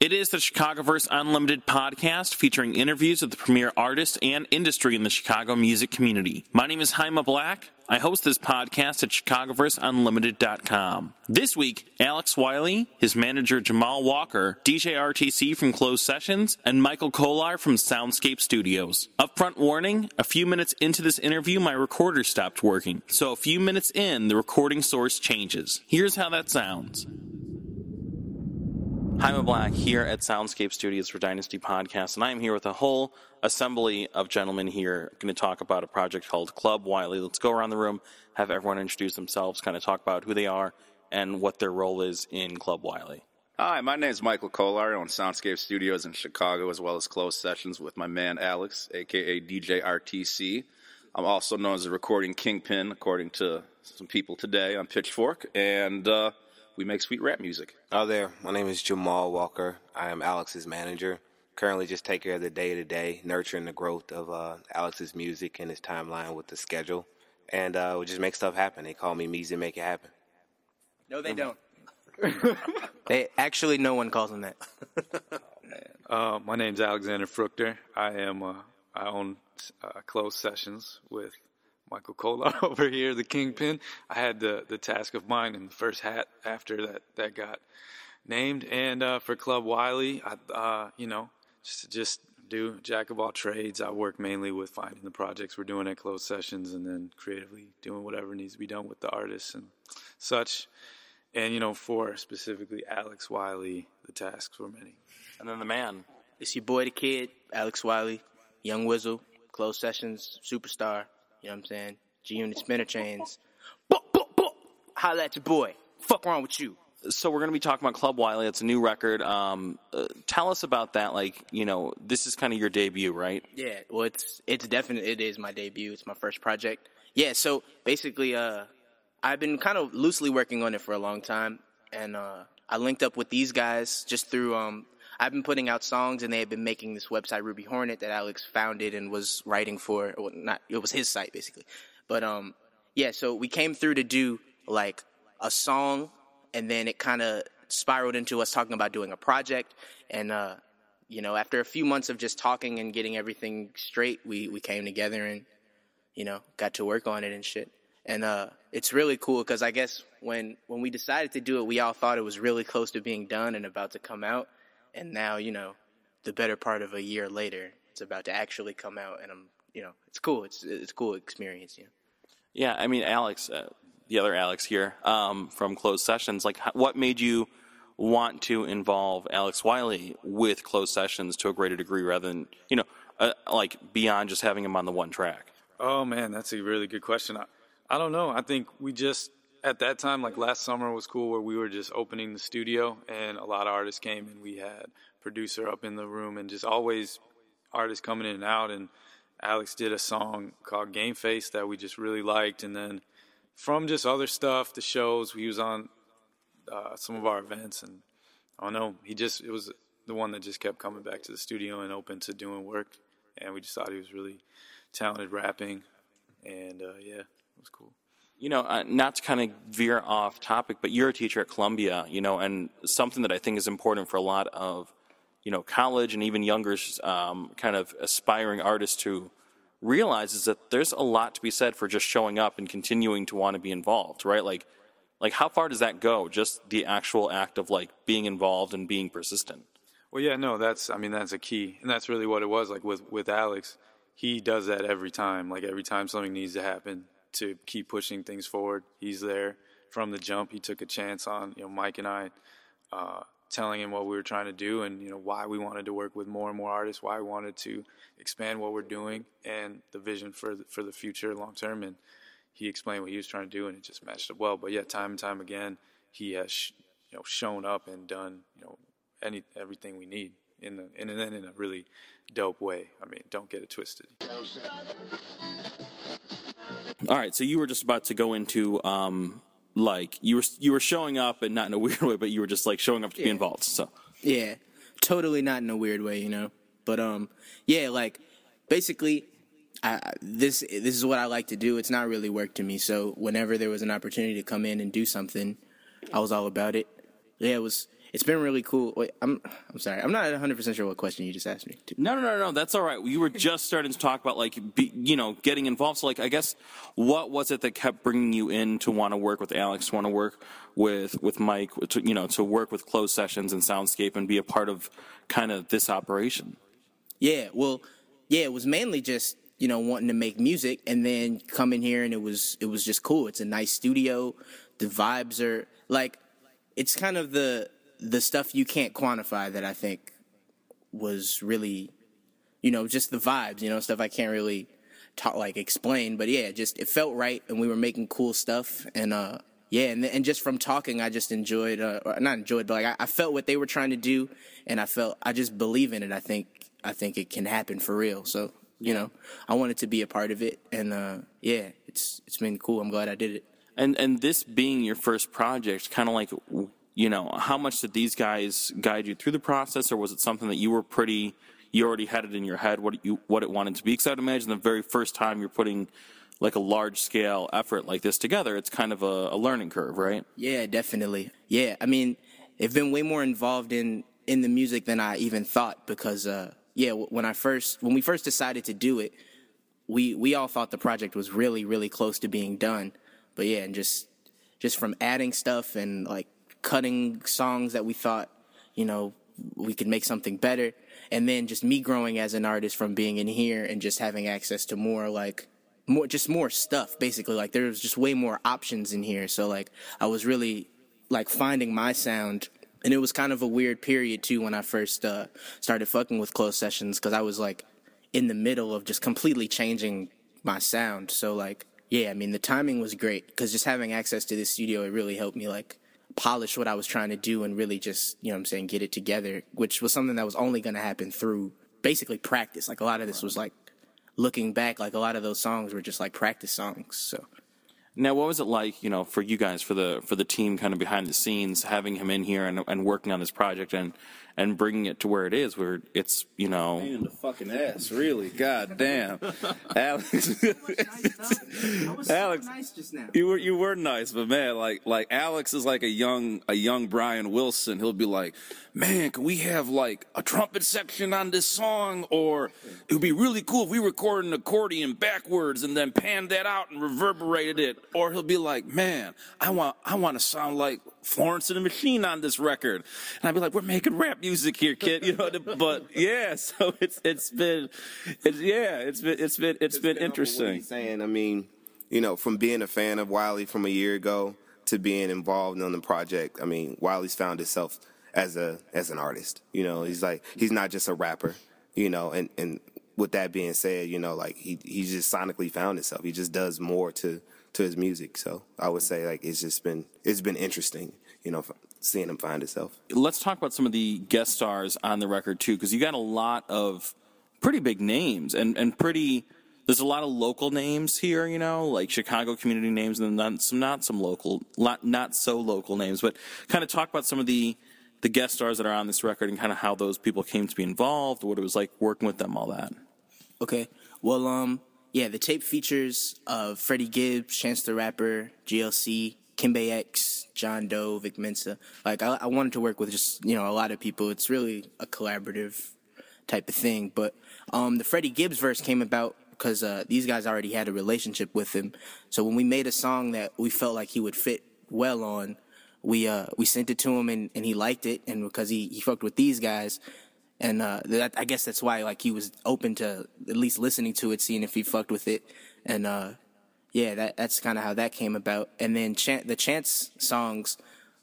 It is the Chicagoverse Unlimited podcast featuring interviews with the premier artists and industry in the Chicago music community. My name is Haima Black. I host this podcast at ChicagoverseUnlimited.com. This week, Alex Wiley, his manager Jamal Walker, DJ RTC from Closed Sessions, and Michael Kolar from Soundscape Studios. Upfront warning a few minutes into this interview, my recorder stopped working. So a few minutes in, the recording source changes. Here's how that sounds. Haima Black here at Soundscape Studios for Dynasty Podcast, and I am here with a whole assembly of gentlemen here going to talk about a project called Club Wiley. Let's go around the room, have everyone introduce themselves, kind of talk about who they are and what their role is in Club Wiley. Hi, my name is Michael Kolar. I own Soundscape Studios in Chicago as well as closed sessions with my man Alex, aka DJ RTC. I'm also known as a recording kingpin, according to some people today on Pitchfork, and uh, we make sweet rap music. Hi there. My name is Jamal Walker. I am Alex's manager. Currently, just take care of the day to day, nurturing the growth of uh, Alex's music and his timeline with the schedule, and uh, we just make stuff happen. They call me Meezy Make It Happen. No, they don't. they actually, no one calls him that. Uh, my name's Alexander Fruchter. I am uh, I own uh, closed sessions with Michael Kolar over here, the kingpin. I had the, the task of mine in the first hat after that, that got named. And uh, for Club Wiley, I, uh, you know, just just do jack of all trades. I work mainly with finding the projects we're doing at closed sessions, and then creatively doing whatever needs to be done with the artists and such. And you know, for specifically Alex Wiley, the tasks were many. And then the man. It's your boy, the kid, Alex Wiley, Young Wizzle, closed sessions, superstar. You know what I'm saying? G Unit spinner chains. Boop, boop, boop. Holla at your boy. Fuck wrong with you. So we're going to be talking about Club Wiley. It's a new record. Um, uh, tell us about that. Like, you know, this is kind of your debut, right? Yeah. Well, it's it's definitely it is my debut. It's my first project. Yeah. So basically, uh, I've been kind of loosely working on it for a long time, and uh, I linked up with these guys just through um, I've been putting out songs, and they had been making this website Ruby Hornet that Alex founded and was writing for. Well, not it was his site basically, but um, yeah. So we came through to do like a song, and then it kind of spiraled into us talking about doing a project, and uh, you know, after a few months of just talking and getting everything straight, we we came together and you know got to work on it and shit. And uh, it's really cool because I guess when when we decided to do it, we all thought it was really close to being done and about to come out and now you know the better part of a year later it's about to actually come out and i'm you know it's cool. It's it's a cool experience you know. Yeah i mean alex uh, the other alex here um, from closed sessions like what made you want to involve alex wiley with closed sessions to a greater degree rather than you know uh, like beyond just having him on the one track? Oh man that's a really good question. I, I don't know. I think we just at that time, like last summer was cool where we were just opening the studio and a lot of artists came and we had producer up in the room and just always artists coming in and out. And Alex did a song called Game Face that we just really liked. And then from just other stuff, the shows we was on uh, some of our events. And I don't know, he just it was the one that just kept coming back to the studio and open to doing work. And we just thought he was really talented rapping. And uh, yeah, it was cool. You know, uh, not to kind of veer off topic, but you're a teacher at Columbia, you know, and something that I think is important for a lot of, you know, college and even younger um, kind of aspiring artists to realize is that there's a lot to be said for just showing up and continuing to want to be involved, right? Like, like how far does that go? Just the actual act of like being involved and being persistent. Well, yeah, no, that's I mean that's a key, and that's really what it was. Like with with Alex, he does that every time. Like every time something needs to happen, to keep pushing things forward. He's there from the jump. He took a chance on you know Mike and I, uh, telling him what we were trying to do and you know why we wanted to work with more and more artists, why we wanted to expand what we're doing, and the vision for the, for the future long term. And he explained what he was trying to do, and it just matched up well. But yeah, time and time again, he has sh- you know shown up and done you know any everything we need in the and then in a really dope way. I mean, don't get it twisted. All right, so you were just about to go into um, like you were you were showing up and not in a weird way, but you were just like showing up to yeah. be involved. So yeah, totally not in a weird way, you know. But um, yeah, like basically, I, this this is what I like to do. It's not really work to me. So whenever there was an opportunity to come in and do something, I was all about it. Yeah, it was it's been really cool. Wait, I'm I'm sorry, I'm not 100 percent sure what question you just asked me. To. No, no, no, no. That's all right. You were just starting to talk about like, be, you know, getting involved. So, like, I guess, what was it that kept bringing you in to want to work with Alex, want to work with with Mike, to, you know, to work with closed sessions and Soundscape and be a part of kind of this operation? Yeah, well, yeah, it was mainly just you know wanting to make music and then come in here and it was it was just cool. It's a nice studio. The vibes are like, it's kind of the the stuff you can't quantify that I think was really, you know, just the vibes, you know, stuff I can't really talk like explain, but yeah, just it felt right, and we were making cool stuff, and uh, yeah, and and just from talking, I just enjoyed, uh, not enjoyed, but like I, I felt what they were trying to do, and I felt I just believe in it. I think I think it can happen for real. So you know, I wanted to be a part of it, and uh, yeah, it's it's been cool. I'm glad I did it. And and this being your first project, kind of like you know, how much did these guys guide you through the process, or was it something that you were pretty, you already had it in your head what you what it wanted to be? Because I'd imagine the very first time you're putting like a large scale effort like this together, it's kind of a, a learning curve, right? Yeah, definitely. Yeah, I mean, I've been way more involved in in the music than I even thought because, uh, yeah, when I first when we first decided to do it, we we all thought the project was really really close to being done, but yeah, and just just from adding stuff and like cutting songs that we thought, you know, we could make something better. And then just me growing as an artist from being in here and just having access to more like more just more stuff basically. Like there was just way more options in here. So like i was really like finding my sound. And it was kind of a weird period too when i first uh, started fucking with closed sessions because i was like in the middle of just completely changing my sound. So like yeah i mean the timing was great because just having access to this studio it really helped me like polish what I was trying to do and really just, you know I'm saying, get it together, which was something that was only going to happen through basically practice. Like a lot of this was like looking back, like a lot of those songs were just like practice songs. So now, what was it like, you know, for you guys, for the for the team, kind of behind the scenes, having him in here and and working on this project and and bringing it to where it is, where it's, you know, in the fucking ass, really. God damn, Alex. Alex, nice just now. You were you were nice, but man, like like Alex is like a young a young Brian Wilson. He'll be like, man, can we have like a trumpet section on this song? Or it would be really cool if we recorded an accordion backwards and then panned that out and reverberated it. Or he'll be like, man, I want I want to sound like Florence and the Machine on this record. And I'd be like, we're making rap music here, kid. You know, but yeah, so it's it's been, it's, yeah, it's been it's been it's, it's been, been interesting. Saying, I mean, you know, from being a fan of Wiley from a year ago to being involved on the project, I mean, Wiley's found himself as a as an artist. You know, he's like he's not just a rapper. You know, and and with that being said, you know, like he he just sonically found himself. He just does more to to his music. So I would say like it's just been it's been interesting, you know, seeing him find himself. Let's talk about some of the guest stars on the record too, because you got a lot of pretty big names and and pretty. There's a lot of local names here, you know, like Chicago community names, and then some not some local, not not so local names, but kind of talk about some of the the guest stars that are on this record and kind of how those people came to be involved, what it was like working with them, all that. Okay. Well, um, yeah, the tape features of Freddie Gibbs, Chance the Rapper, GLC, Kembe X, John Doe, Vic Mensa. Like I, I, wanted to work with just you know a lot of people. It's really a collaborative type of thing. But um, the Freddie Gibbs verse came about because uh, these guys already had a relationship with him. So when we made a song that we felt like he would fit well on, we uh, we sent it to him and, and he liked it. And because he he fucked with these guys, and uh, that, I guess that's why like he was open to at least listening to it, seeing if he fucked with it, and uh, yeah, that that's kind of how that came about. And then Chan- the Chance songs,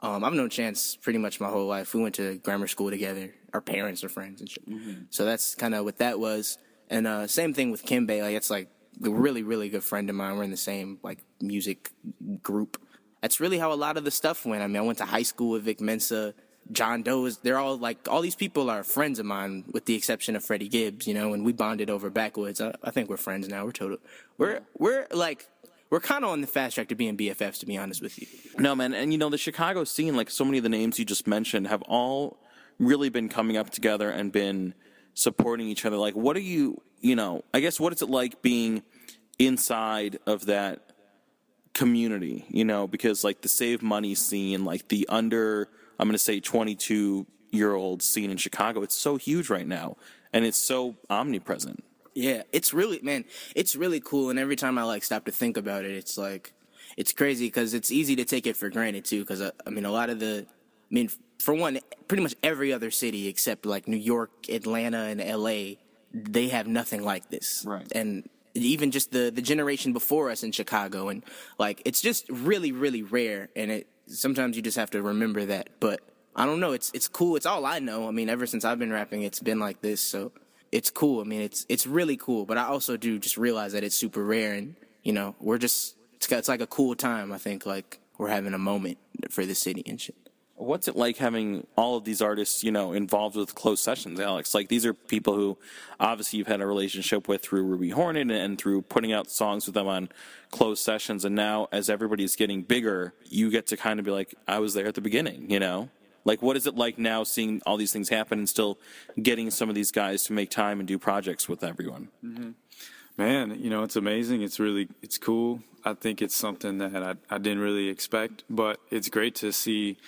um, I've known Chance pretty much my whole life. We went to grammar school together. Our parents are friends and shit. Mm-hmm. So that's kind of what that was. And uh, same thing with Kembe. Like it's like a really really good friend of mine. We're in the same like music group. That's really how a lot of the stuff went. I mean, I went to high school with Vic Mensa. John Doe is they're all like all these people are friends of mine with the exception of Freddie Gibbs, you know, and we bonded over backwoods. I, I think we're friends now. We're total we're we're like we're kind of on the fast track to being BFFs to be honest with you. No, man, and you know the Chicago scene like so many of the names you just mentioned have all really been coming up together and been supporting each other. Like what are you, you know, I guess what is it like being inside of that community, you know, because like the Savemoney scene, like the under I'm going to say 22 year old scene in Chicago. It's so huge right now, and it's so omnipresent. Yeah, it's really man, it's really cool. And every time I like stop to think about it, it's like it's crazy because it's easy to take it for granted too. Because I, uh, I mean, a lot of the, I mean, for one, pretty much every other city except like New York, Atlanta, and L.A. They have nothing like this. Right. And even just the the generation before us in Chicago, and like it's just really, really rare. And it sometimes you just have to remember that. But I don't know. It's it's cool. It's all I know. I mean, ever since I've been rapping, it's been like this. So it's cool. I mean, it's it's really cool. But I also do just realize that it's super rare, and you know, we're just it's it's like a cool time. I think like we're having a moment for the city and shit. What's it like having all of these artists, you know, involved with closed sessions, Alex? Like these are people who obviously you've had a relationship with through Ruby Hornet and through putting out songs with them on closed sessions. And now as everybody's getting bigger, you get to kind of be like, I was there at the beginning, you know? Like, what is it like now seeing all these things happen and still getting some of these guys to make time and do projects with everyone? Mm-hmm. Man, you know, it's amazing. It's really, it's cool. I think it's something that I, I didn't really expect, but it's great to see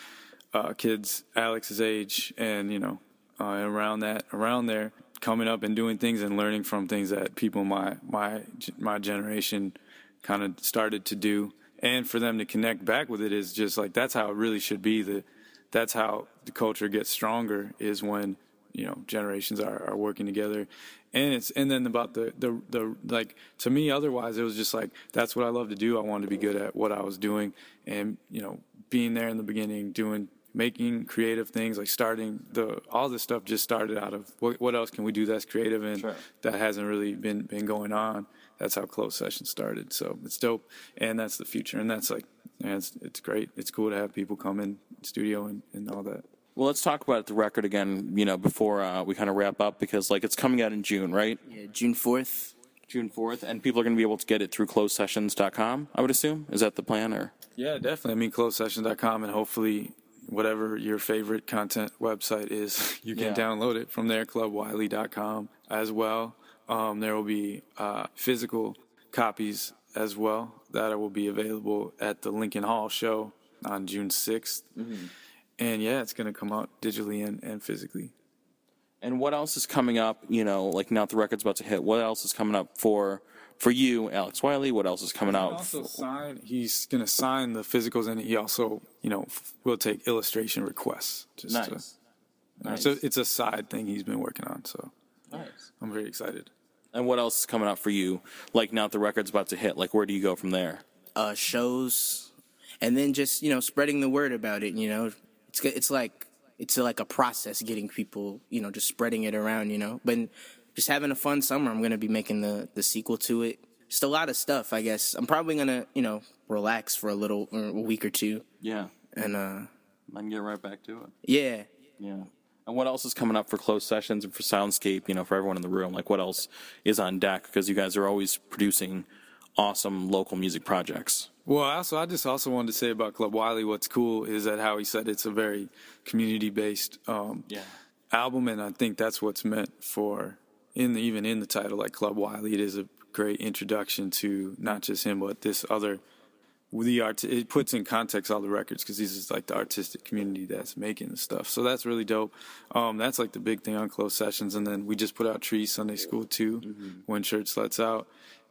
uh, kids Alex's age and, you know, uh, around that, around there, coming up and doing things and learning from things that people my my my generation kind of started to do. And for them to connect back with it is just like that's how it really should be. The that's how the culture gets stronger is when you know generations are, are working together. And it's and then about the, the the like to me otherwise it was just like that's what i love to do. I wanted to be good at what i was doing. And you know being there in the beginning doing making creative things like starting the all this stuff just started out of what, what else can we do that's creative and sure. that hasn't really been been going on that's how closed session started so it's dope and that's the future and that's like yeah, it's, it's great it's cool to have people come in studio and, and all that well, let's talk about the record again, you know, before uh, we kind of wrap up because, like, it's coming out in June, right? Yeah, June 4th. June 4th, and people are going to be able to get it through closedsessions.com, I would assume. Is that the plan, or? Yeah, definitely. I mean, closedsessions.com, and hopefully whatever your favorite content website is, you can yeah. download it from there, clubwiley.com as well. Um, there will be uh, physical copies as well that will be available at the Lincoln Hall show on June 6th. Mm-hmm. And yeah, it's going to come out digitally and, and physically. And what else is coming up? You know, like now the record's about to hit. What else is coming up for for you, Alex Wiley? What else is coming out? Also sign. He's going to sign the physicals, and he also, you know, will take illustration requests. Just nice. To, nice. So it's a side thing he's been working on. So nice. I'm very excited. And what else is coming out for you? Like now the record's about to hit. Like where do you go from there? Uh, shows, and then just you know spreading the word about it. You know, it's it's like it's like a process getting people, you know, just spreading it around, you know. But just having a fun summer. I'm gonna be making the the sequel to it. Just a lot of stuff, I guess. I'm probably gonna, you know, relax for a little a week or two. Yeah. And uh then get right back to it. Yeah. Yeah. And what else is coming up for closed sessions and for Soundscape, you know, for everyone in the room? Like what else is on deck? Because you guys are always producing awesome local music projects. Well, also, I just also wanted to say about Club Wiley. What's cool is that how he said it's a very community-based um, yeah. album, and I think that's what's meant for in the, even in the title, like Club Wiley. It is a great introduction to not just him, but this other the art. It puts in context all the records because this is like the artistic community that's making the stuff. So that's really dope. Um, that's like the big thing on closed sessions, and then we just put out Tree Sunday School too mm-hmm. when church lets out,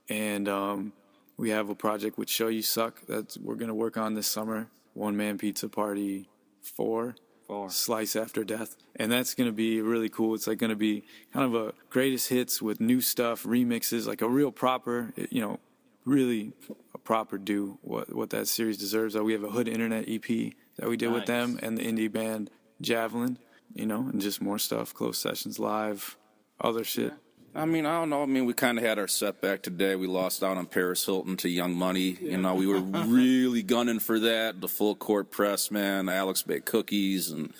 and. Um, we have a project with Show You Suck that we're going to work on this summer. One Man Pizza Party 4. Four. Slice After Death. And that's going to be really cool. It's like going to be kind of a greatest hits with new stuff, remixes, like a real proper, you know, really a proper do what, what that series deserves. Uh, we have a Hood Internet EP that we did nice. with them and the indie band Javelin, you know, and just more stuff, closed sessions live, other shit. Yeah. I mean, I don't know. I mean, we kind of had our setback today. We lost out on Paris Hilton to Young Money. You know, we were really gunning for that. The full court press, man. Alex baked cookies, and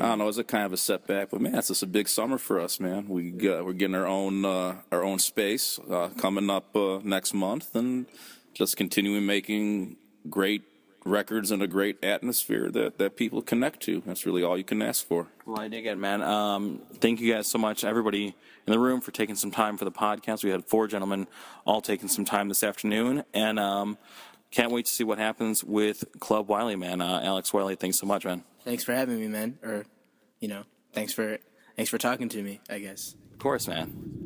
I don't know. It was a kind of a setback, but man, it's just a big summer for us, man. We got, we're getting our own uh, our own space uh, coming up uh, next month, and just continuing making great records and a great atmosphere that, that people connect to. That's really all you can ask for. Well, I dig it, man. Um, thank you guys so much, everybody in the room, for taking some time for the podcast. We had four gentlemen all taking some time this afternoon, and um, can't wait to see what happens with Club Wiley, man. Uh, Alex Wiley, thanks so much, man. Thanks for having me, man. Or, you know, thanks for thanks for talking to me. I guess. Of course, man.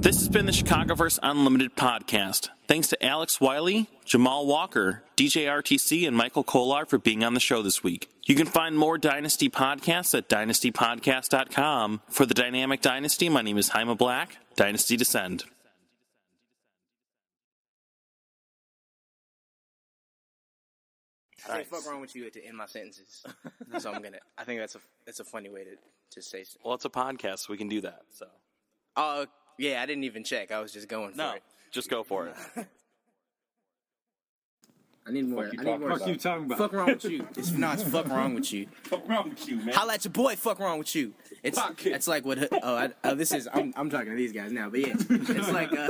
This has been the Chicagoverse Unlimited podcast. Thanks to Alex Wiley, Jamal Walker, DJ RTC, and Michael Kolar for being on the show this week. You can find more Dynasty podcasts at dynastypodcast.com. For the Dynamic Dynasty, my name is Haima Black. Dynasty Descend. I say fuck wrong with you to end my sentences. so I'm gonna. I think that's a that's a funny way to to say. So. Well, it's a podcast, so we can do that. So Oh yeah, I didn't even check. I was just going for no, it. just go for it. I need more. I need more. Fuck you talking about? Fuck wrong with you. It's, no, it's fuck wrong with you. What's wrong with you, man? Holla at your boy. Fuck wrong with you. It's Fuck it. it's like what. Oh, I, oh, this is. I'm I'm talking to these guys now, but yeah, it's like. Uh,